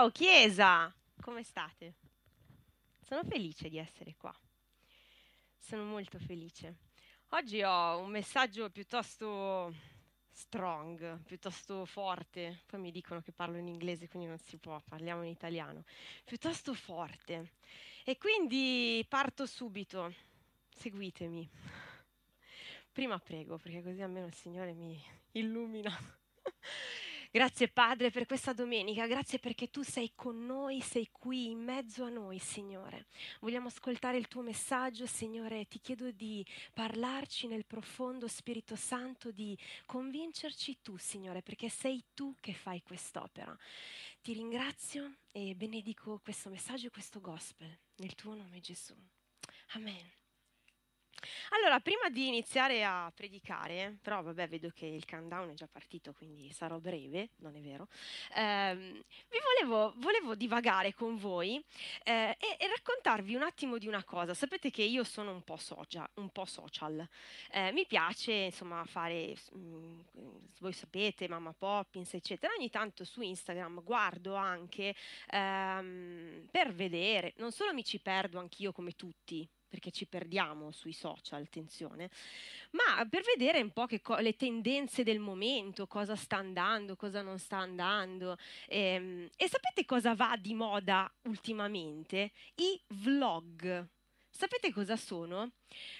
Ciao Chiesa, come state? Sono felice di essere qua. Sono molto felice. Oggi ho un messaggio piuttosto strong, piuttosto forte. Poi mi dicono che parlo in inglese, quindi non si può, parliamo in italiano. Piuttosto forte. E quindi parto subito. Seguitemi. Prima prego, perché così almeno il Signore mi illumina. Grazie Padre per questa domenica, grazie perché tu sei con noi, sei qui in mezzo a noi, Signore. Vogliamo ascoltare il tuo messaggio, Signore, ti chiedo di parlarci nel profondo Spirito Santo, di convincerci tu, Signore, perché sei tu che fai quest'opera. Ti ringrazio e benedico questo messaggio e questo gospel nel tuo nome Gesù. Amen. Allora, prima di iniziare a predicare, però vabbè, vedo che il countdown è già partito, quindi sarò breve, non è vero, ehm, vi volevo, volevo, divagare con voi eh, e, e, raccontarvi un attimo di una cosa. Sapete che io sono un po' social, un po social. Eh, mi piace, insomma, fare, mh, mm, voi sapete, Mamma Poppins, eccetera. Ogni tanto su Instagram guardo anche ehm, per vedere, non solo mi ci perdo anch'io come tutti, perché ci perdiamo sui social, attenzione, ma per vedere un po' co- le tendenze del momento, cosa sta andando, cosa non sta andando. Ehm, e sapete cosa va di moda ultimamente? I vlog. Sapete cosa sono?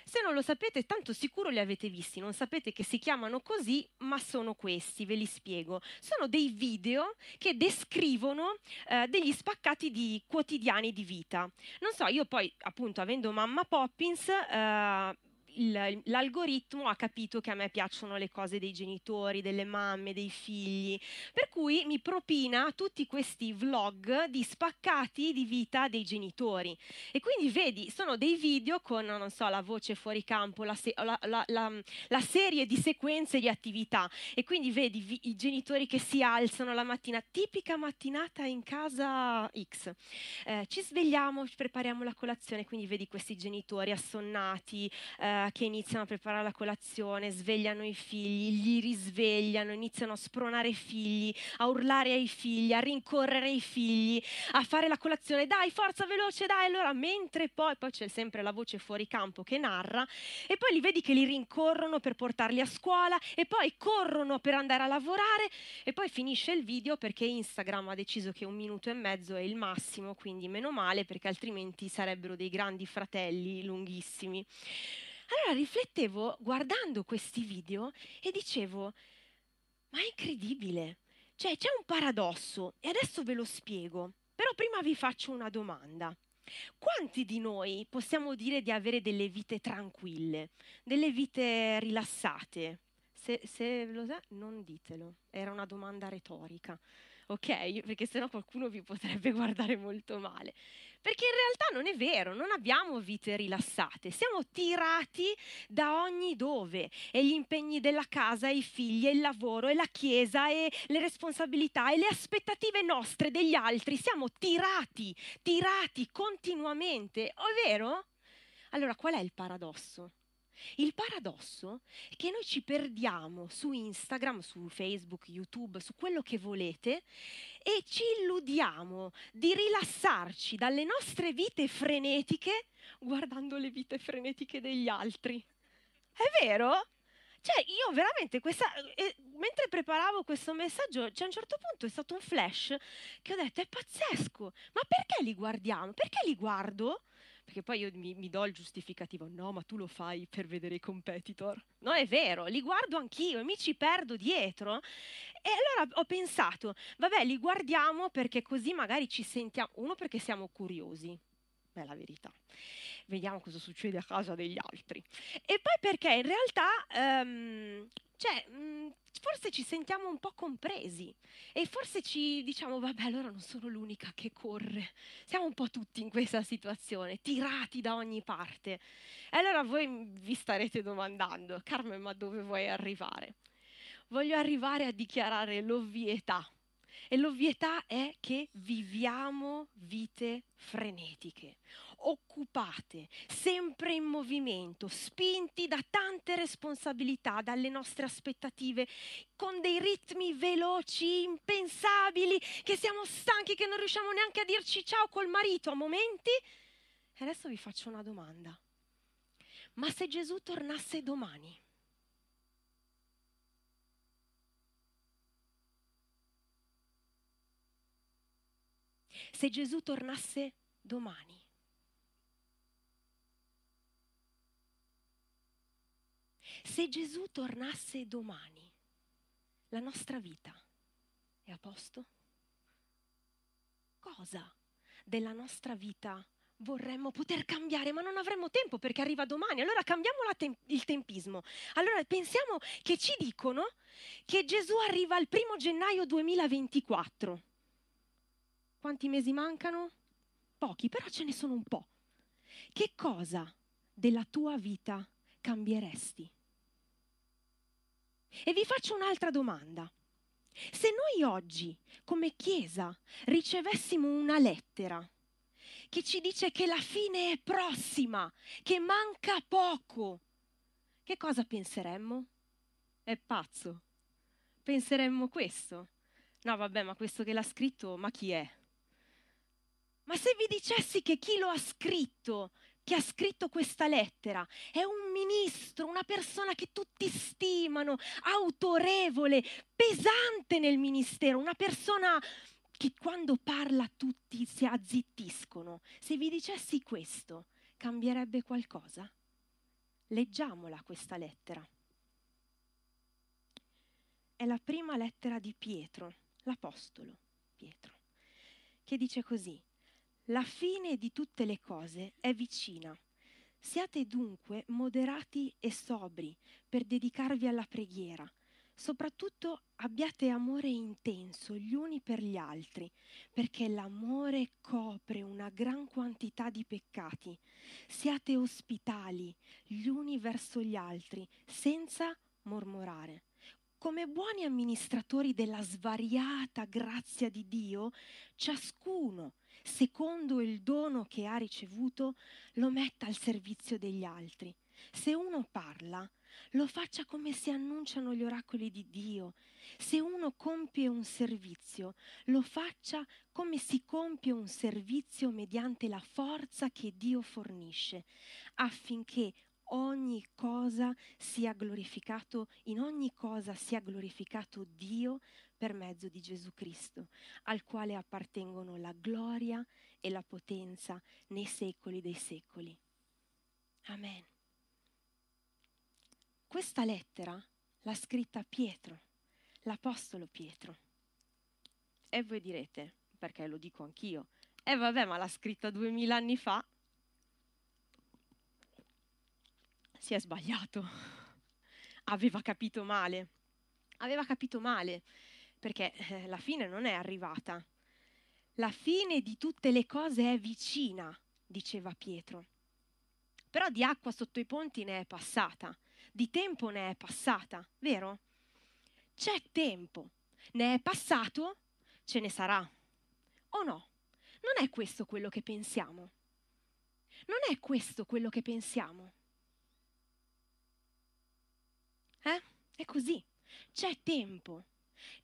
Se non lo sapete, tanto sicuro li avete visti, non sapete che si chiamano così, ma sono questi, ve li spiego. Sono dei video che descrivono eh, degli spaccati di quotidiani di vita. Non so, io poi, appunto, avendo mamma Poppins, eh, l'algoritmo ha capito che a me piacciono le cose dei genitori, delle mamme, dei figli, per cui mi propina tutti questi vlog di spaccati di vita dei genitori. E quindi vedi, sono dei video con, non so, la voce fuori campo, la, se- la, la, la serie di sequenze di attività. E quindi vedi vi- i genitori che si alzano la mattina, tipica mattinata in casa X. Eh, ci svegliamo, prepariamo la colazione, quindi vedi questi genitori assonnati. Eh, che iniziano a preparare la colazione, svegliano i figli, li risvegliano, iniziano a spronare i figli, a urlare ai figli, a rincorrere i figli, a fare la colazione, dai, forza veloce, dai. Allora, mentre poi, poi c'è sempre la voce fuori campo che narra, e poi li vedi che li rincorrono per portarli a scuola, e poi corrono per andare a lavorare, e poi finisce il video perché Instagram ha deciso che un minuto e mezzo è il massimo, quindi meno male, perché altrimenti sarebbero dei grandi fratelli lunghissimi. Allora riflettevo guardando questi video e dicevo, ma è incredibile, cioè c'è un paradosso e adesso ve lo spiego, però prima vi faccio una domanda. Quanti di noi possiamo dire di avere delle vite tranquille, delle vite rilassate? Se, se lo sa, non ditelo, era una domanda retorica, ok? Perché sennò qualcuno vi potrebbe guardare molto male. Perché in realtà non è vero, non abbiamo vite rilassate, siamo tirati da ogni dove e gli impegni della casa, i figli, e il lavoro, e la chiesa, e le responsabilità, e le aspettative nostre degli altri, siamo tirati, tirati continuamente, è vero? Allora qual è il paradosso? Il paradosso è che noi ci perdiamo su Instagram, su Facebook, YouTube, su quello che volete e ci illudiamo di rilassarci dalle nostre vite frenetiche guardando le vite frenetiche degli altri. È vero? Cioè, io veramente, questa, eh, mentre preparavo questo messaggio, cioè a un certo punto è stato un flash che ho detto, è pazzesco, ma perché li guardiamo? Perché li guardo? Perché poi io mi, mi, do il giustificativo, no, ma tu lo fai per vedere i competitor. Non è vero, li guardo anch'io e mi ci perdo dietro. E allora ho pensato, vabbè, li guardiamo perché così magari ci sentiamo, uno perché siamo curiosi, è la verità. Vediamo cosa succede a casa degli altri. E poi perché in realtà um, cioè, mh, mhmm, forse ci sentiamo un po' compresi e forse ci diciamo, vabbè, allora non sono l'unica che corre. Siamo un po' tutti in questa situazione, tirati da ogni parte. E allora voi vi starete domandando, Carmen, ma dove vuoi arrivare? Voglio arrivare a dichiarare l'ovvietà E l'ovvietà è che viviamo vite frenetiche, occupate, sempre in movimento, spinti da tante responsabilità, dalle nostre aspettative, con dei ritmi veloci, impensabili, che siamo stanchi, che non riusciamo neanche a dirci ciao col marito a momenti. E adesso vi faccio una domanda. Ma se Gesù tornasse domani? Se Gesù tornasse domani? Se Gesù tornasse domani, la nostra vita è a posto? Cosa della nostra vita vorremmo poter cambiare, ma non avremmo tempo perché arriva domani. Allora cambiamo tem- il tempismo. Allora pensiamo che ci dicono che Gesù arriva il primo gennaio 2024. Quanti mesi mancano? Pochi, però ce ne sono un po'. Che cosa della tua vita cambieresti? E vi faccio un'altra domanda. Se noi oggi, come Chiesa, ricevessimo una lettera che ci dice che la fine è prossima, che manca poco, che cosa penseremmo? È pazzo. Penseremmo questo. No, vabbè, ma questo che l'ha scritto, ma chi è? Ma se vi dicessi che chi lo ha scritto che ha scritto questa lettera è un ministro, una persona che tutti stimano, autorevole, pesante nel ministero, una persona che quando parla tutti si azzittiscono. Se vi dicessi questo, cambierebbe qualcosa? Leggiamola questa lettera. È la prima lettera di Pietro, l'Apostolo Pietro, che dice così. La fine di tutte le cose è vicina. Siate dunque moderati e sobri per dedicarvi alla preghiera. Soprattutto abbiate amore intenso gli uni per gli altri, perché l'amore copre una gran quantità di peccati. Siate ospitali gli uni verso gli altri, senza mormorare. Come buoni amministratori della svariata grazia di Dio, ciascuno secondo il dono che ha ricevuto, lo metta al servizio degli altri. Se uno parla, lo faccia come si annunciano gli oracoli di Dio. Se uno compie un servizio, lo faccia come si compie un servizio mediante la forza che Dio fornisce, affinché ogni cosa sia glorificato, in ogni cosa sia glorificato Dio per mezzo di Gesù Cristo, al quale appartengono la gloria e la potenza nei secoli dei secoli. Amen. Questa lettera l'ha scritta Pietro, l'Apostolo Pietro. E voi direte, perché lo dico anch'io, e eh vabbè, ma l'ha scritta duemila anni fa. Si è sbagliato. Aveva capito male. Aveva capito male perché eh, la fine non è arrivata. La fine di tutte le cose è vicina, diceva Pietro. Però di acqua sotto i ponti ne è passata, di tempo ne è passata, vero? C'è tempo, ne è passato, ce ne sarà. O no? Non è questo quello che pensiamo. Non è questo quello che pensiamo. Eh? È così. C'è tempo.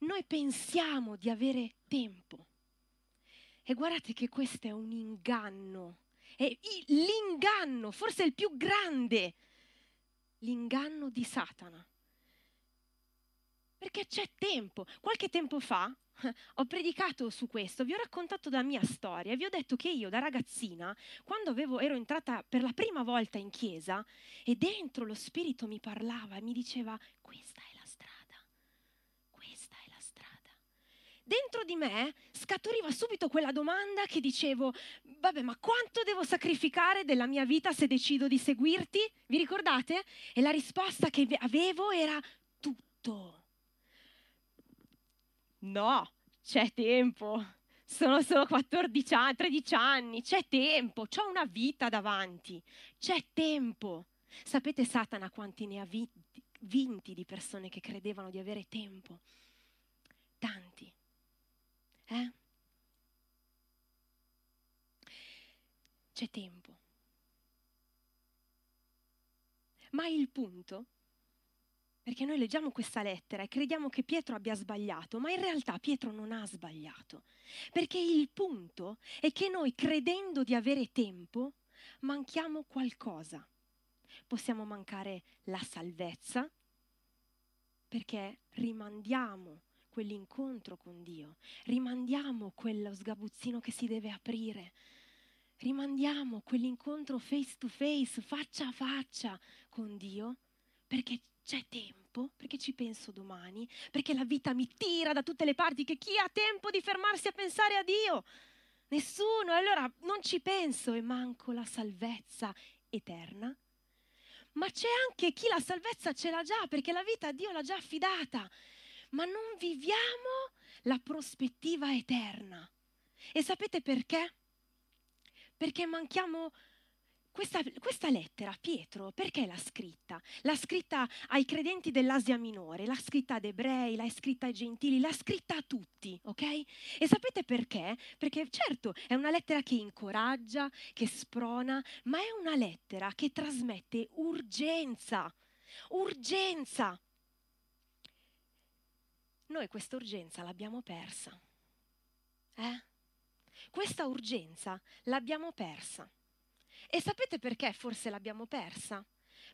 Noi pensiamo di avere tempo. E guardate che questo è un inganno. È l'inganno, forse il più grande, l'inganno di Satana. Perché c'è tempo. Qualche tempo fa ho predicato su questo, vi ho raccontato la mia storia vi ho detto che io da ragazzina, quando avevo, ero entrata per la prima volta in chiesa e dentro lo spirito mi parlava e mi diceva questa è dentro di me scatturiva subito quella domanda che dicevo, vabbè, ma quanto devo sacrificare della mia vita se decido di seguirti? Vi ricordate? E la risposta che avevo era tutto. No, c'è tempo. Sono solo 14 anni, 13 anni, c'è tempo, ho una vita davanti, c'è tempo. Sapete Satana quanti ne ha vinti di persone che credevano di avere tempo? Tanti. Eh? C'è tempo. Ma il punto, perché noi leggiamo questa lettera e crediamo che Pietro abbia sbagliato, ma in realtà Pietro non ha sbagliato, perché il punto è che noi credendo di avere tempo manchiamo qualcosa. Possiamo mancare la salvezza, perché rimandiamo quell'incontro con Dio, rimandiamo quello sgabuzzino che si deve aprire, rimandiamo quell'incontro face to face, faccia a faccia con Dio, perché c'è tempo, perché ci penso domani, perché la vita mi tira da tutte le parti, che chi ha tempo di fermarsi a pensare a Dio? Nessuno, allora non ci penso e manco la salvezza eterna. Ma c'è anche chi la salvezza ce l'ha già, perché la vita a Dio l'ha già affidata, ma non viviamo la prospettiva eterna. E sapete perché? perché manchiamo questa, questa, lettera, Pietro, perché l'ha scritta? L'ha scritta ai credenti dell'Asia Minore, l'ha scritta ad ebrei, l'ha scritta ai gentili, l'ha scritta a tutti, ok? E sapete perché? Perché certo è una lettera che incoraggia, che sprona, ma è una lettera che trasmette urgenza, urgenza. Noi questa urgenza l'abbiamo persa. Eh? Questa urgenza l'abbiamo persa. E sapete perché forse l'abbiamo persa?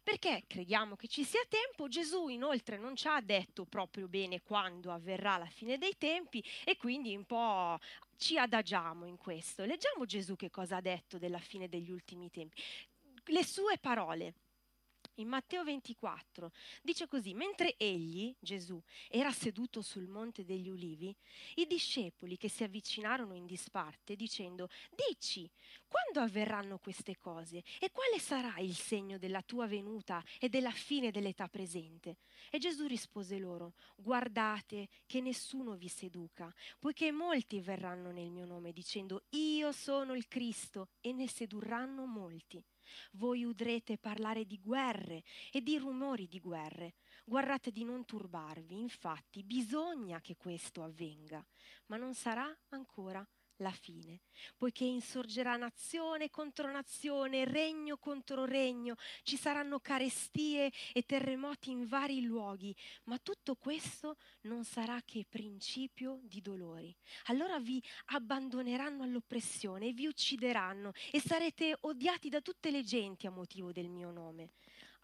Perché crediamo che ci sia tempo, Gesù inoltre non ci ha detto proprio bene quando avverrà la fine dei tempi e quindi un po' ci adagiamo in questo. Leggiamo Gesù che cosa ha detto della fine degli ultimi tempi. Le sue parole in Matteo 24 dice così, mentre egli, Gesù, era seduto sul monte degli ulivi, i discepoli che si avvicinarono in disparte dicendo, dici, quando avverranno queste cose e quale sarà il segno della tua venuta e della fine dell'età presente? E Gesù rispose loro, guardate che nessuno vi seduca, poiché molti verranno nel mio nome dicendo, io sono il Cristo, e ne sedurranno molti. Voi udrete parlare di guerre e di rumori di guerre. Guardate di non turbarvi, infatti bisogna che questo avvenga, ma non sarà ancora la fine, poiché insorgerà nazione contro nazione, regno contro regno, ci saranno carestie e terremoti in vari luoghi, ma tutto questo non sarà che principio di dolori. Allora vi abbandoneranno all'oppressione e vi uccideranno e sarete odiati da tutte le genti a motivo del mio nome.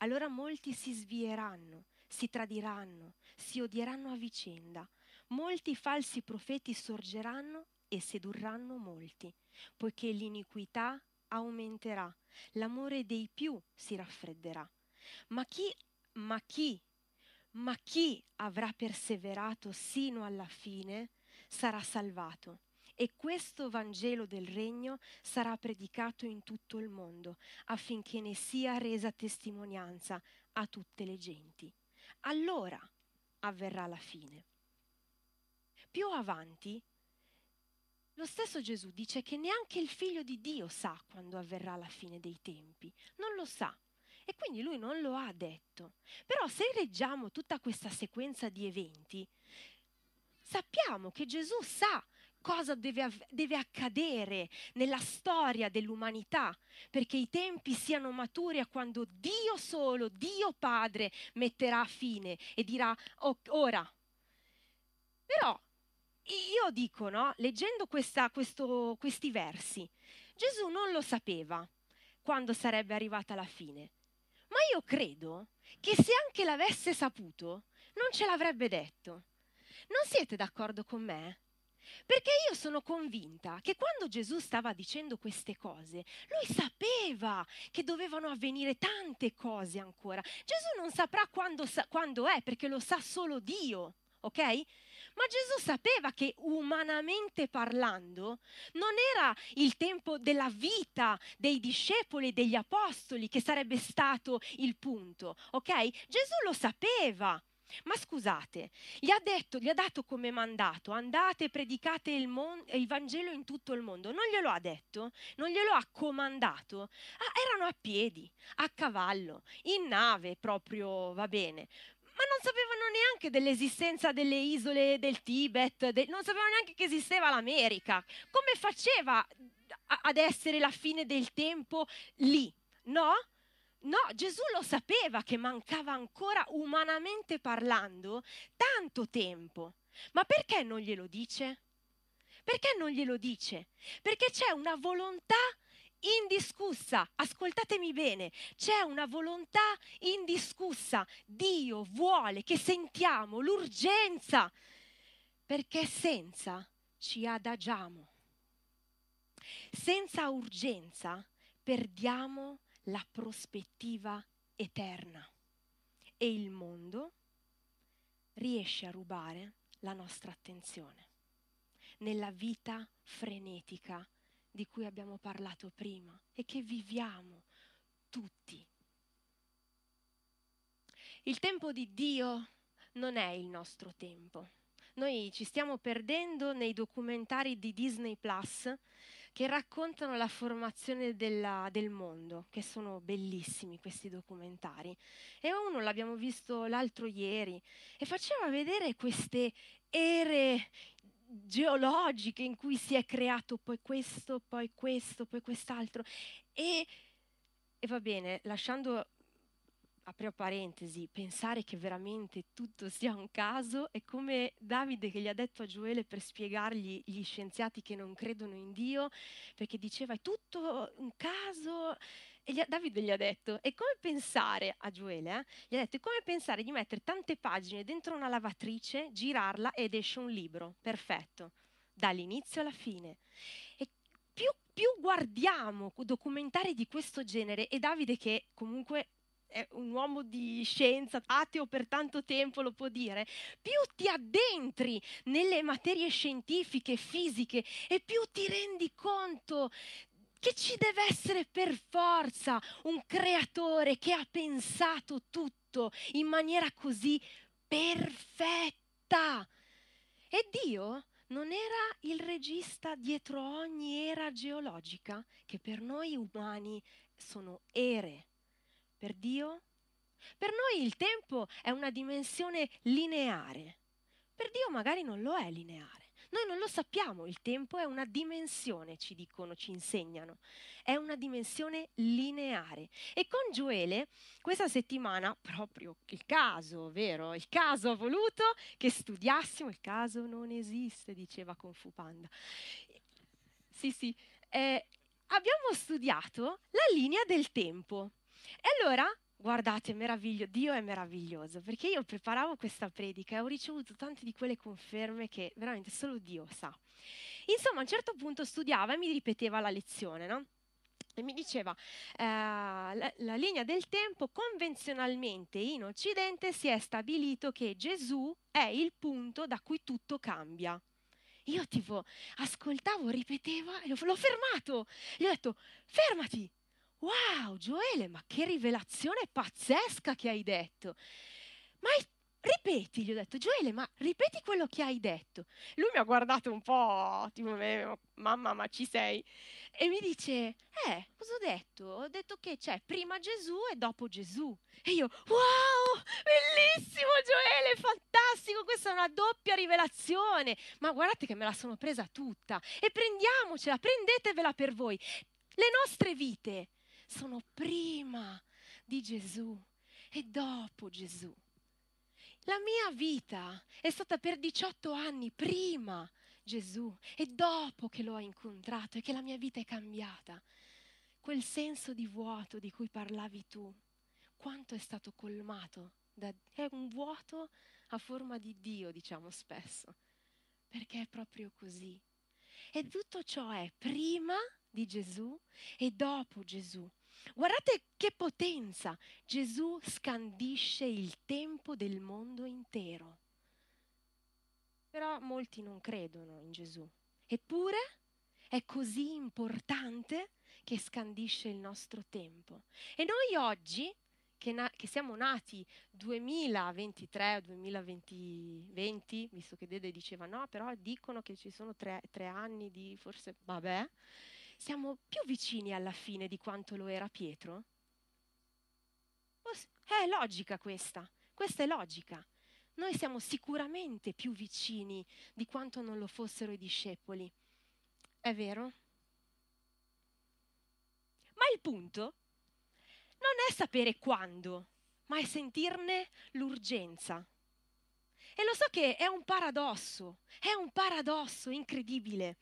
Allora molti si svieranno, si tradiranno, si odieranno a vicenda. Molti falsi profeti sorgeranno e sedurranno molti, poiché l'iniquità aumenterà, l'amore dei più si raffredderà. Ma chi, ma chi, ma chi avrà perseverato sino alla fine sarà salvato. E questo Vangelo del Regno sarà predicato in tutto il mondo, affinché ne sia resa testimonianza a tutte le genti. Allora avverrà la fine. Più avanti lo stesso Gesù dice che neanche il figlio di Dio sa quando avverrà la fine dei tempi, non lo sa. E quindi lui non lo ha detto. Però se leggiamo tutta questa sequenza di eventi, sappiamo che Gesù sa cosa deve, deve, accadere nella storia dell'umanità perché i tempi siano maturi a quando Dio solo, Dio Padre, metterà fine e dirà oh, ora. Però io dico, no, leggendo questa, questo, questi versi, Gesù non lo sapeva quando sarebbe arrivata la fine, ma io credo che se anche l'avesse saputo, non ce l'avrebbe detto. Non siete d'accordo con me? Perché io sono convinta che quando Gesù stava dicendo queste cose, lui sapeva che dovevano avvenire tante cose ancora. Gesù non saprà quando, quando è, perché lo sa solo Dio, ok? Ma Gesù sapeva che umanamente parlando non era il tempo della vita dei discepoli e degli apostoli che sarebbe stato il punto, ok? Gesù lo sapeva. Ma scusate, gli ha detto, gli ha dato come mandato, andate e predicate il, mon- il, Vangelo in tutto il mondo. Non glielo ha detto? Non glielo ha comandato? Ah, erano a piedi, a cavallo, in nave proprio, va bene ma non sapevano neanche dell'esistenza delle isole del Tibet, de- non sapevano neanche che esisteva l'America. Come faceva ad essere la fine del tempo lì? No? No, Gesù lo sapeva che mancava ancora umanamente parlando tanto tempo. Ma perché non glielo dice? Perché non glielo dice? Perché c'è una volontà indiscussa, ascoltatemi bene, c'è una volontà indiscussa. Dio vuole che sentiamo l'urgenza, perché senza ci adagiamo. Senza urgenza perdiamo la prospettiva eterna e il mondo riesce a rubare la nostra attenzione nella vita frenetica di cui abbiamo parlato prima e che viviamo tutti. Il tempo di Dio non è il nostro tempo. Noi ci stiamo perdendo nei documentari di Disney Plus che raccontano la formazione della, del mondo, che sono bellissimi questi documentari. E uno l'abbiamo visto l'altro ieri e faceva vedere queste ere geologiche in cui si è creato poi questo, poi questo, poi quest'altro. E, e va bene, lasciando apro parentesi, pensare che veramente tutto sia un caso è come Davide che gli ha detto a Gioele per spiegargli gli scienziati che non credono in Dio, perché diceva è tutto un caso. E gli, Davide gli ha detto, è come pensare a Gioele, eh? gli ha detto, è come pensare di mettere tante pagine dentro una lavatrice, girarla ed esce un libro, perfetto, dall'inizio alla fine. E più, più guardiamo documentari di questo genere, e Davide che comunque è un uomo di scienza, ateo per tanto tempo lo può dire, più ti addentri nelle materie scientifiche, fisiche e più ti rendi conto che ci deve essere per forza un creatore che ha pensato tutto in maniera così perfetta. E Dio non era il regista dietro ogni era geologica, che per noi umani sono ere per Dio? Per noi il tempo è una dimensione lineare. Per Dio magari non lo è lineare. Noi non lo sappiamo, il tempo è una dimensione, ci dicono, ci insegnano. È una dimensione lineare. E con Gioele questa settimana, proprio il caso, vero? Il caso ha voluto che studiassimo, il caso non esiste, diceva Kung Fu Panda. Sì, sì, eh, abbiamo studiato la linea del tempo. E allora, guardate, meraviglio, Dio è meraviglioso, perché io preparavo questa predica e ho ricevuto tante di quelle conferme che veramente solo Dio sa. Insomma, a un certo punto studiava e mi ripeteva la lezione, no? E mi diceva, eh, la, la linea del tempo, convenzionalmente in Occidente si è stabilito che Gesù è il punto da cui tutto cambia. Io tipo ascoltavo, ripeteva, e l'ho fermato. Gli ho detto, fermati, Wow, Gioele, ma che rivelazione pazzesca che hai detto. Ma ripeti, gli ho detto, Gioele, ma ripeti quello che hai detto. Lui mi ha guardato un po', tipo, mamma, ma ci sei? E mi dice, eh, cosa ho detto? Ho detto che c'è prima Gesù e dopo Gesù. E io, wow, bellissimo Gioele, fantastico, questa è una doppia rivelazione. Ma guardate che me la sono presa tutta. E prendiamocela, prendetevela per voi. Le nostre vite sono prima di Gesù e dopo Gesù. La mia vita è stata per 18 anni prima Gesù e dopo che l'ho incontrato e che la mia vita è cambiata. Quel senso di vuoto di cui parlavi tu, quanto è stato colmato? Da, è un vuoto a forma di Dio, diciamo spesso, perché è proprio così. E tutto ciò è prima di Gesù e dopo Gesù. Guardate che potenza! Gesù scandisce il tempo del mondo intero. Però molti non credono in Gesù. Eppure è così importante che scandisce il nostro tempo. E noi oggi, che, na- che siamo nati 2023 2020, visto che Dede diceva no, però dicono che ci sono tre, tre anni di forse, vabbè, siamo più vicini alla fine di quanto lo era Pietro? È logica questa. Questa è logica. Noi siamo sicuramente più vicini di quanto non lo fossero i discepoli. È vero? Ma il punto non è sapere quando, ma è sentirne l'urgenza. E lo so che è un paradosso, è un paradosso incredibile.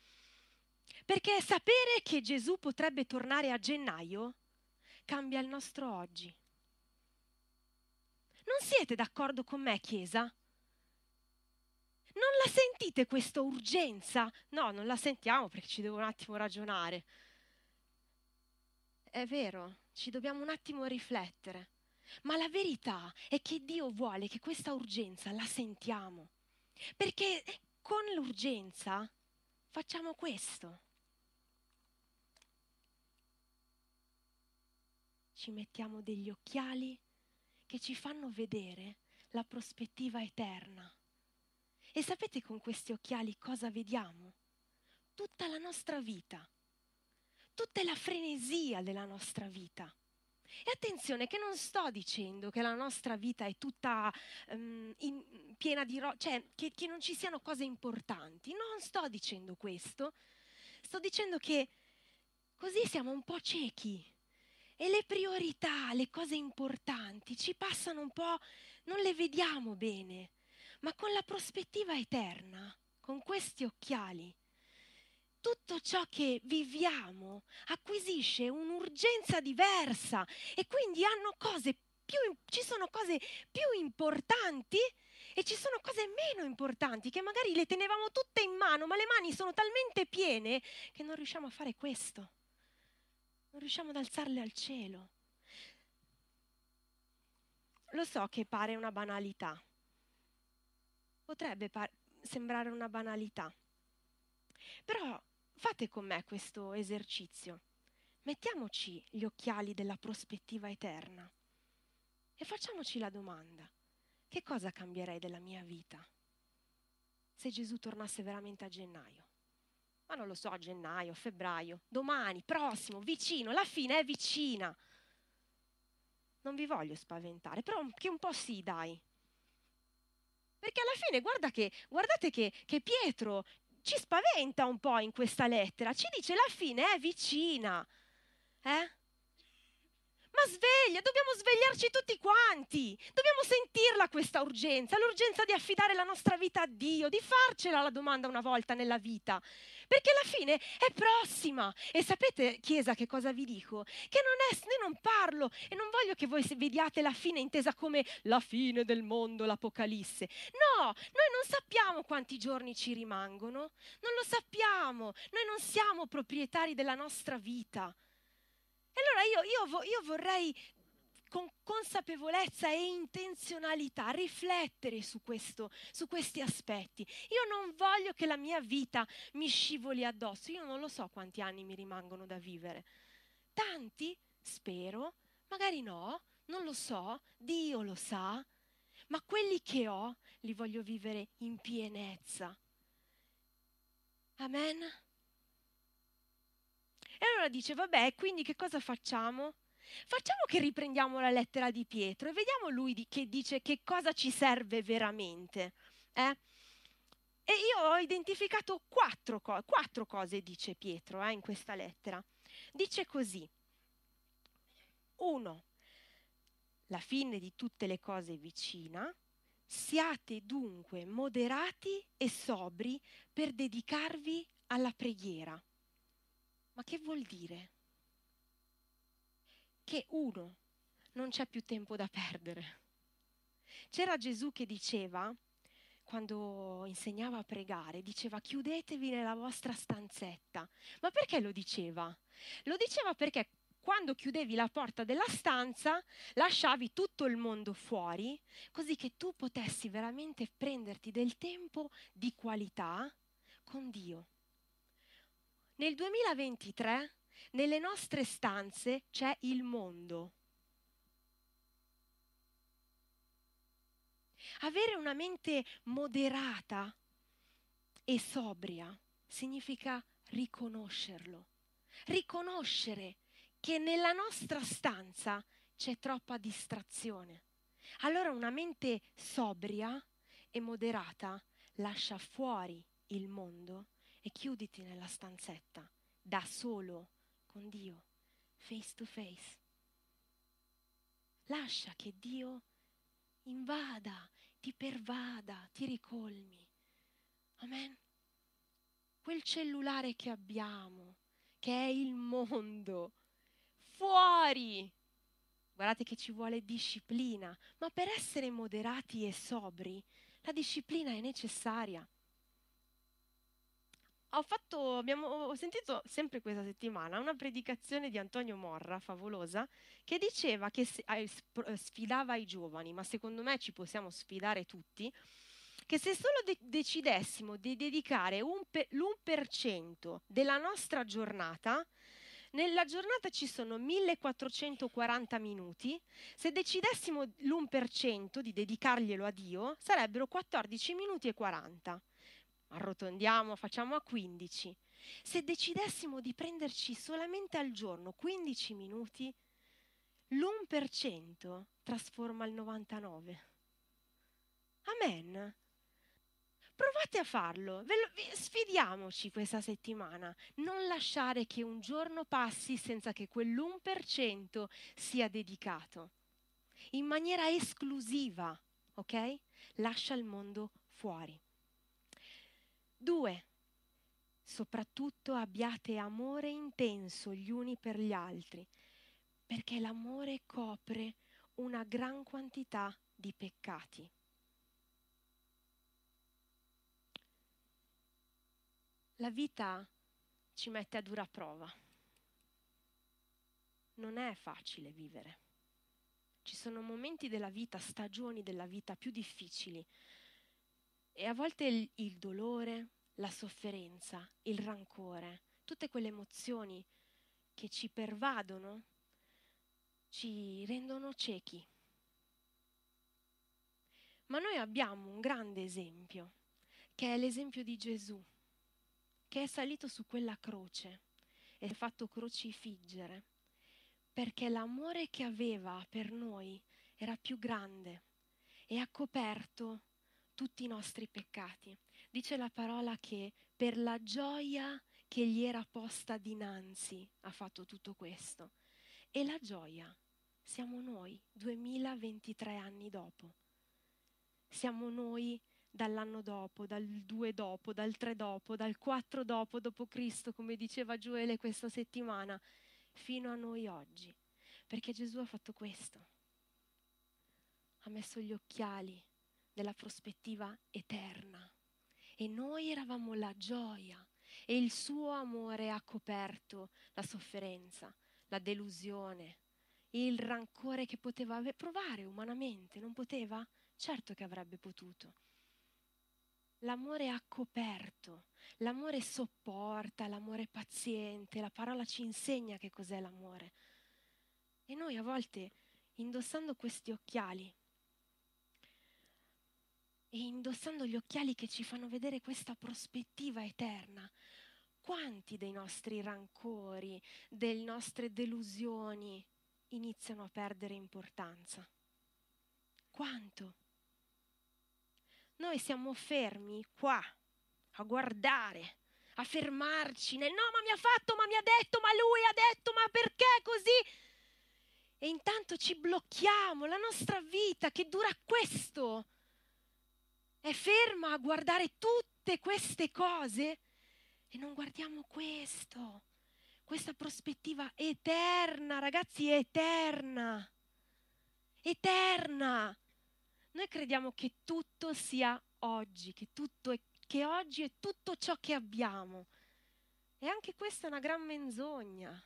Perché sapere che Gesù potrebbe tornare a gennaio cambia il nostro oggi. Non siete d'accordo con me, Chiesa? Non la sentite questa urgenza? No, non la sentiamo perché ci devo un attimo ragionare. È vero, ci dobbiamo un attimo riflettere. Ma la verità è che Dio vuole che questa urgenza la sentiamo. Perché con l'urgenza facciamo questo. Ci mettiamo degli occhiali che ci fanno vedere la prospettiva eterna. E sapete con questi occhiali cosa vediamo? Tutta la nostra vita, tutta la frenesia della nostra vita. E attenzione che non sto dicendo che la nostra vita è tutta um, in, piena di ro- cioè che, che non ci siano cose importanti, non sto dicendo questo, sto dicendo che così siamo un po' ciechi e le priorità, le cose importanti ci passano un po', non le vediamo bene, ma con la prospettiva eterna, con questi occhiali, tutto ciò che viviamo acquisisce un'urgenza diversa e quindi più, ci sono cose più importanti e ci sono cose meno importanti che magari le tenevamo tutte in mano, ma le mani sono talmente piene che non riusciamo a fare questo. Non riusciamo ad alzarle al cielo. Lo so che pare una banalità. Potrebbe par- sembrare una banalità. Però fate con me questo esercizio. Mettiamoci gli occhiali della prospettiva eterna e facciamoci la domanda, che cosa cambierei della mia vita se Gesù tornasse veramente a gennaio? Ma non lo so, a gennaio, febbraio, domani, prossimo, vicino, la fine è vicina. Non vi voglio spaventare, però che un po' sì, dai. Perché alla fine guarda che, guardate che, che Pietro ci spaventa un po' in questa lettera, ci dice la fine è vicina. Eh? Ma sveglia, dobbiamo svegliarci tutti quanti, dobbiamo sentirla questa urgenza, l'urgenza di affidare la nostra vita a Dio, di farcela la domanda una volta nella vita, perché la fine è prossima. E sapete, Chiesa, che cosa vi dico? Che non è, ne non parlo e non voglio che voi vediate la fine intesa come la fine del mondo, l'Apocalisse. No, noi non sappiamo quanti giorni ci rimangono, non lo sappiamo, noi non siamo proprietari della nostra vita. E allora io, io, io vorrei con consapevolezza e intenzionalità riflettere su, questo, su questi aspetti. Io non voglio che la mia vita mi scivoli addosso, io non lo so quanti anni mi rimangono da vivere. Tanti, spero, magari no, non lo so, Dio lo sa, ma quelli che ho li voglio vivere in pienezza. Amen. E allora dice, vabbè, quindi che cosa facciamo? Facciamo che riprendiamo la lettera di Pietro e vediamo lui di, che dice che cosa ci serve veramente. Eh? E io ho identificato quattro, co- quattro cose, dice Pietro, eh, in questa lettera. Dice così. Uno, la fine di tutte le cose è vicina, siate dunque moderati e sobri per dedicarvi alla preghiera. Ma che vuol dire? Che uno, non c'è più tempo da perdere. C'era Gesù che diceva, quando insegnava a pregare, diceva chiudetevi nella vostra stanzetta. Ma perché lo diceva? Lo diceva perché quando chiudevi la porta della stanza, lasciavi tutto il mondo fuori, così che tu potessi veramente prenderti del tempo di qualità con Dio. Nel 2023 nelle nostre stanze c'è il mondo. Avere una mente moderata e sobria significa riconoscerlo, riconoscere che nella nostra stanza c'è troppa distrazione, Allora una mente sobria e moderata lascia fuori il mondo e chiuditi nella stanzetta, da solo, con Dio, face to face. Lascia che Dio invada, ti pervada, ti ricolmi. Amen. Quel cellulare che abbiamo, che è il mondo, fuori. Guardate che ci vuole disciplina, ma per essere moderati e sobri, la disciplina è necessaria. Ho, fatto, abbiamo, ho sentito sempre questa settimana una predicazione di Antonio Morra, favolosa, che diceva che sfidava i giovani, ma secondo me ci possiamo sfidare tutti, che se solo de- decidessimo di dedicare pe- l'1% della nostra giornata, nella giornata ci sono 1440 minuti, se decidessimo l'1% di dedicarglielo a Dio, sarebbero 14 minuti e 40. Arrotondiamo, facciamo a 15. Se decidessimo di prenderci solamente al giorno 15 minuti, l'1% trasforma il 99. Amen. Provate a farlo, lo, sfidiamoci questa settimana, non lasciare che un giorno passi senza che quell'1% sia dedicato, in maniera esclusiva, ok? Lascia il mondo fuori. Due, soprattutto abbiate amore intenso gli uni per gli altri, perché l'amore copre una gran quantità di peccati. La vita ci mette a dura prova. Non è facile vivere. Ci sono momenti della vita, stagioni della vita più difficili e a volte il, il dolore, la sofferenza, il rancore, tutte quelle emozioni che ci pervadono, ci rendono ciechi. Ma noi abbiamo un grande esempio, che è l'esempio di Gesù che è salito su quella croce e fatto crocifiggere, perché l'amore che aveva per noi era più grande e ha coperto tutti i nostri peccati. Dice la parola che per la gioia che gli era posta dinanzi ha fatto tutto questo. E la gioia siamo noi, 2023 anni dopo. Siamo noi dall'anno dopo, dal 2 dopo, dal 3 dopo, dal 4 dopo, dopo Cristo, come diceva Gioele questa settimana, fino a noi oggi. Perché Gesù ha fatto questo. Ha messo gli occhiali della prospettiva eterna. E noi eravamo la gioia e il suo amore ha coperto la sofferenza, la delusione, il rancore che poteva provare umanamente, non poteva? Certo che avrebbe potuto. L'amore ha coperto, l'amore sopporta, l'amore è paziente, la parola ci insegna che cos'è l'amore. E noi a volte, indossando questi occhiali, e indossando gli occhiali che ci fanno vedere questa prospettiva eterna, quanti dei nostri rancori, delle nostre delusioni iniziano a perdere importanza? Quanto? Noi siamo fermi qua a guardare, a fermarci nel no, ma mi ha fatto, ma mi ha detto, ma lui ha detto, ma perché così? E intanto ci blocchiamo, la nostra vita che dura questo è ferma a guardare tutte queste cose e non guardiamo questo, questa prospettiva eterna, ragazzi, eterna, eterna. Noi crediamo che tutto sia oggi, che, è, che oggi è tutto ciò che abbiamo. E anche questa è una gran menzogna,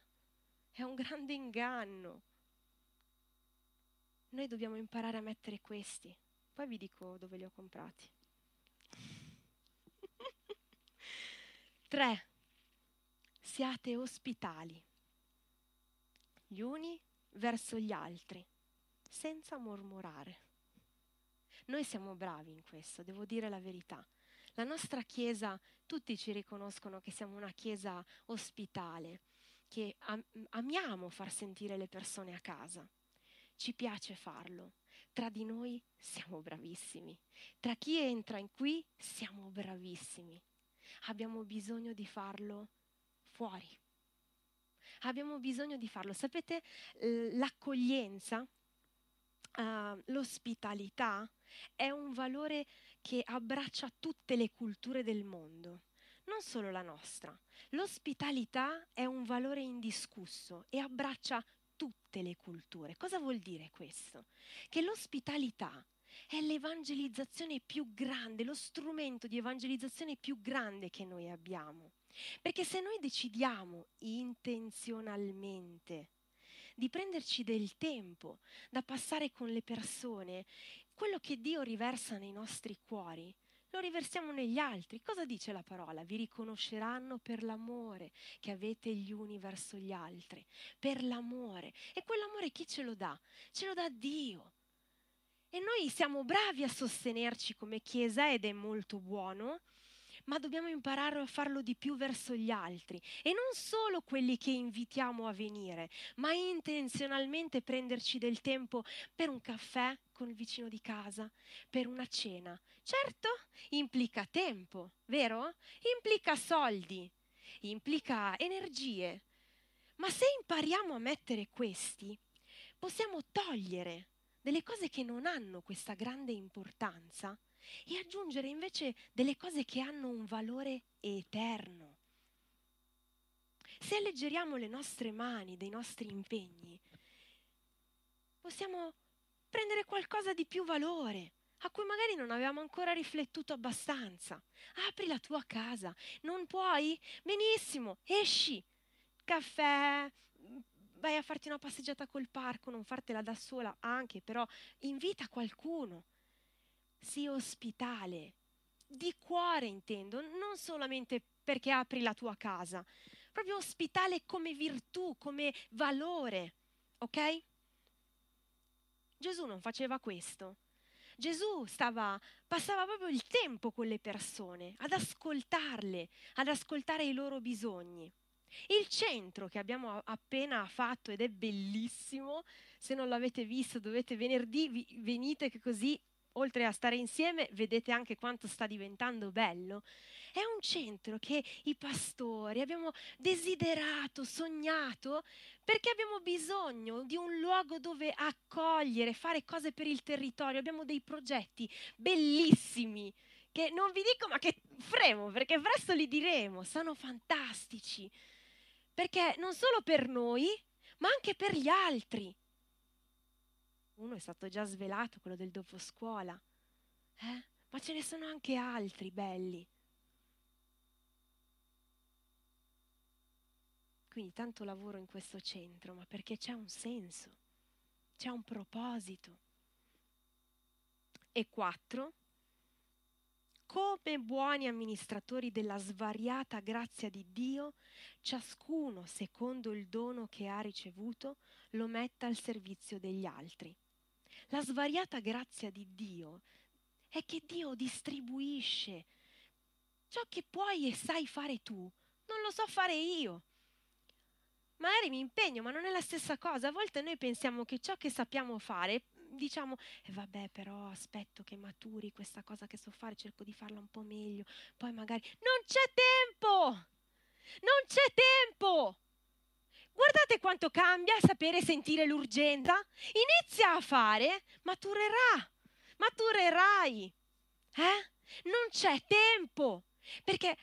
è un grande inganno. Noi dobbiamo imparare a mettere questi, poi vi dico dove li ho comprati. Tre, siate ospitali, gli uni verso gli altri, senza mormorare. Noi siamo bravi in questo, devo dire la verità. La nostra Chiesa, tutti ci riconoscono che siamo una Chiesa ospitale, che am- amiamo far sentire le persone a casa. Ci piace farlo, tra di noi siamo bravissimi, tra chi entra in qui siamo bravissimi. Abbiamo bisogno di farlo fuori. Abbiamo bisogno di farlo. Sapete, l'accoglienza, uh, l'ospitalità è un valore che abbraccia tutte le culture del mondo, non solo la nostra. L'ospitalità è un valore indiscusso e abbraccia tutte le culture. Cosa vuol dire questo? Che l'ospitalità è l'evangelizzazione più grande, lo strumento di evangelizzazione più grande che noi abbiamo. Perché se noi decidiamo intenzionalmente di prenderci del tempo da passare con le persone, quello che Dio riversa nei nostri cuori, lo riversiamo negli altri. Cosa dice la parola? Vi riconosceranno per l'amore che avete gli uni verso gli altri, per l'amore. E quell'amore chi ce lo dà? Ce lo dà Dio. E noi siamo bravi a sostenerci come Chiesa ed è molto buono, ma dobbiamo imparare a farlo di più verso gli altri e non solo quelli che invitiamo a venire, ma intenzionalmente prenderci del tempo per un caffè con il vicino di casa, per una cena. Certo, implica tempo, vero? Implica soldi, implica energie. Ma se impariamo a mettere questi, possiamo togliere delle cose che non hanno questa grande importanza e aggiungere invece delle cose che hanno un valore eterno. Se alleggeriamo le nostre mani dei nostri impegni, possiamo prendere qualcosa di più valore, a cui magari non avevamo ancora riflettuto abbastanza. Apri la tua casa, non puoi? Benissimo, esci. Caffè, vai a farti una passeggiata col parco, non fartela da sola anche, però invita qualcuno sii ospitale, di cuore intendo, non solamente perché apri la tua casa, proprio ospitale come virtù, come valore, ok? Gesù non faceva questo. Gesù stava, passava proprio il tempo con le persone, ad ascoltarle, ad ascoltare i loro bisogni. Il centro che abbiamo appena fatto ed è bellissimo, se non l'avete visto dovete venerdì, venite che così oltre a stare insieme, vedete anche quanto sta diventando bello. È un centro che i pastori abbiamo desiderato, sognato, perché abbiamo bisogno di un luogo dove accogliere, fare cose per il territorio. Abbiamo dei progetti bellissimi che non vi dico ma che fremo, perché presto li diremo, sono fantastici. Perché non solo per noi, ma anche per gli altri. Uno è stato già svelato, quello del dopo scuola. Eh? Ma ce ne sono anche altri belli. Quindi tanto lavoro in questo centro, ma perché c'è un senso, c'è un proposito. E quattro, come buoni amministratori della svariata grazia di Dio, ciascuno, secondo il dono che ha ricevuto, lo metta al servizio degli altri. La svariata grazia di Dio è che Dio distribuisce ciò che puoi e sai fare tu. Non lo so fare io. Magari mi impegno, ma non è la stessa cosa. A volte noi pensiamo che ciò che sappiamo fare, diciamo, eh vabbè, però aspetto che maturi questa cosa che so fare, cerco di farla un po' meglio. Poi magari non c'è tempo! Non c'è tempo! Guardate quanto cambia sapere sentire l'urgenza. Inizia a fare, maturerà, maturerai. Eh? Non c'è tempo. Perché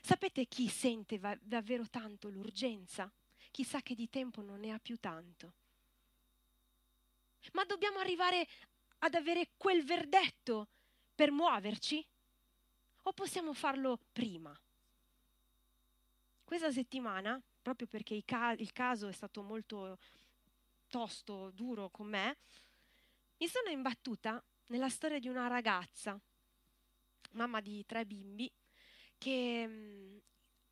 sapete chi sente va- davvero tanto l'urgenza? Chi sa che di tempo non ne ha più tanto. Ma dobbiamo arrivare ad avere quel verdetto per muoverci? O possiamo farlo prima? Questa settimana proprio perché ca- il caso è stato molto tosto, duro con me, mi sono imbattuta nella storia di una ragazza, mamma di tre bimbi, che mm,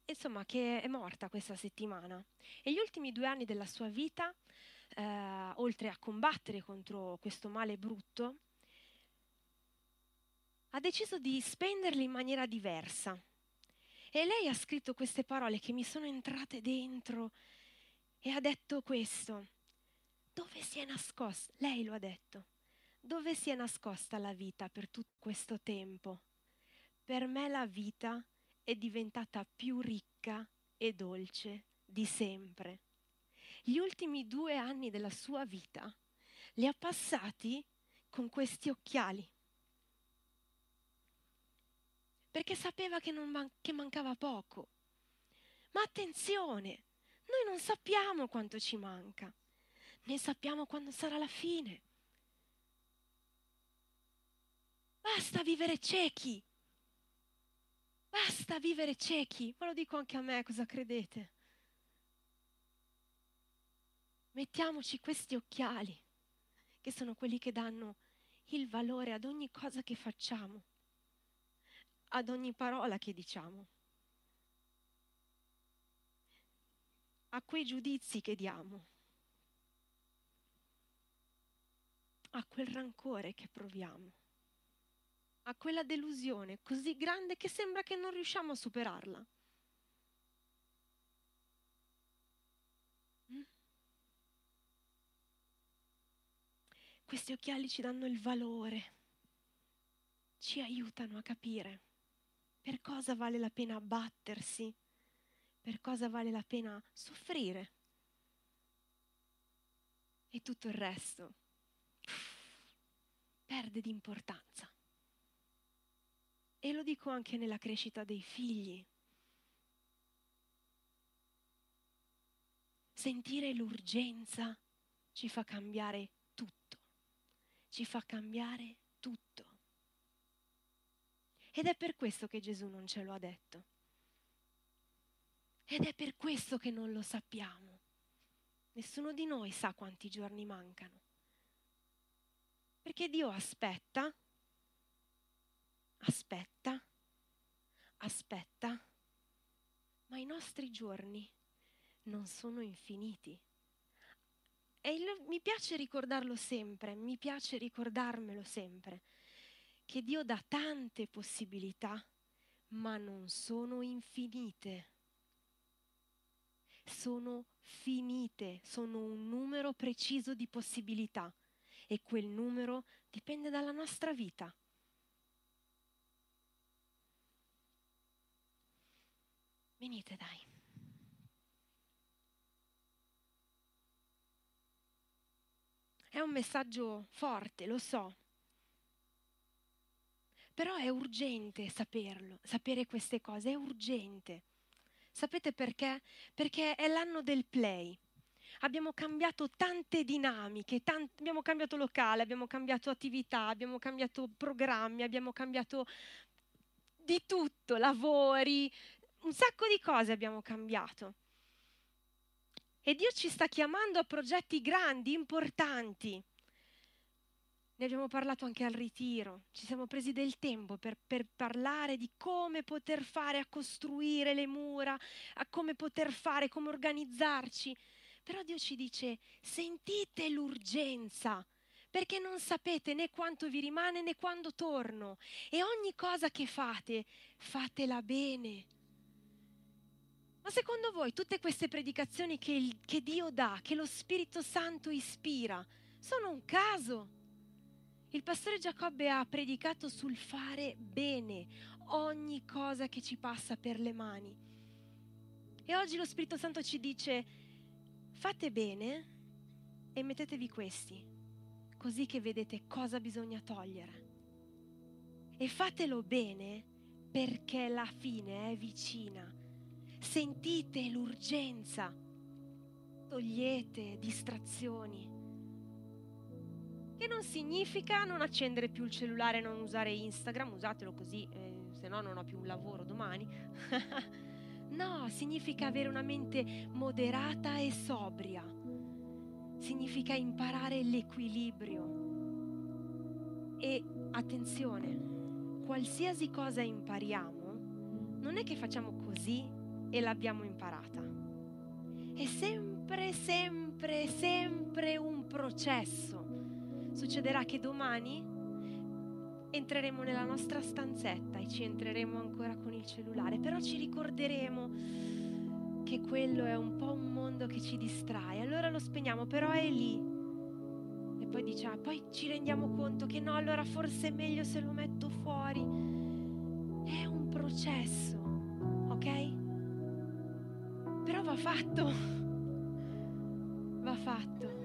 insomma che è morta questa settimana. E gli ultimi due anni della sua vita, eh, oltre a combattere contro questo male brutto, ha deciso di spenderli in maniera diversa e lei ha scritto queste parole che mi sono entrate dentro e ha detto questo. dove si è nascosta? Lei lo ha detto. Dove si è nascosta la vita per tutto questo tempo? Per me la vita è diventata più ricca e dolce di sempre. Gli ultimi due anni della sua vita li ha passati con questi occhiali. Perché sapeva che, man- che mancava poco. Ma attenzione, noi non sappiamo quanto ci manca, né sappiamo quando sarà la fine. Basta vivere ciechi. Basta vivere ciechi. Ma lo dico anche a me, cosa credete? Mettiamoci questi occhiali, che sono quelli che danno il valore ad ogni cosa che facciamo, ad ogni parola che diciamo, a quei giudizi che diamo, a quel rancore che proviamo, a quella delusione così grande che sembra che non riusciamo a superarla. Questi occhiali ci danno il valore, ci aiutano a capire per cosa vale la pena abbattersi, per cosa vale la pena soffrire. E tutto il resto perde di importanza. E lo dico anche nella crescita dei figli. Sentire l'urgenza ci fa cambiare ci fa cambiare tutto. Ed è per questo che Gesù non ce lo ha detto. Ed è per questo che non lo sappiamo. Nessuno di noi sa quanti giorni mancano. Perché Dio aspetta, aspetta, aspetta, ma i nostri giorni non sono infiniti. E il, mi piace ricordarlo sempre, mi piace ricordarmelo sempre, che Dio dà tante possibilità, ma non sono infinite. Sono finite, sono un numero preciso di possibilità e quel numero dipende dalla nostra vita. Venite dai. È un messaggio forte, lo so. Però è urgente saperlo, sapere queste cose, è urgente. Sapete perché? Perché è l'anno del play. Abbiamo cambiato tante dinamiche, tant- abbiamo cambiato locale, abbiamo cambiato attività, abbiamo cambiato programmi, abbiamo cambiato di tutto, lavori, un sacco di cose abbiamo cambiato. E Dio ci sta chiamando a progetti grandi, importanti. Ne abbiamo parlato anche al ritiro, ci siamo presi del tempo per, per, parlare di come poter fare a costruire le mura, a come poter fare, come organizzarci. Però Dio ci dice, sentite l'urgenza, perché non sapete né quanto vi rimane né quando torno. E ogni cosa che fate, fatela bene, ma secondo voi tutte queste predicazioni che, il, che Dio dà, che lo Spirito Santo ispira, sono un caso? Il pastore Giacobbe ha predicato sul fare bene ogni cosa che ci passa per le mani. E oggi lo Spirito Santo ci dice, fate bene e mettetevi questi, così che vedete cosa bisogna togliere. E fatelo bene perché la fine è vicina Sentite l'urgenza. Togliete distrazioni. Che non significa non accendere più il cellulare, non usare Instagram, usatelo così, eh, se no non ho più un lavoro domani. no, significa avere una mente moderata e sobria. Significa imparare l'equilibrio. E attenzione, qualsiasi cosa impariamo, non è che facciamo così e l'abbiamo imparata. È sempre, sempre, sempre un processo. Succederà che domani entreremo nella nostra stanzetta e ci entreremo ancora con il cellulare, però ci ricorderemo che quello è un po' un mondo che ci distrae. Allora lo spegniamo, però è lì e poi dice, ah, poi ci rendiamo conto che no, allora forse è meglio se lo metto fuori. È un processo, ok? Però va fatto, va fatto.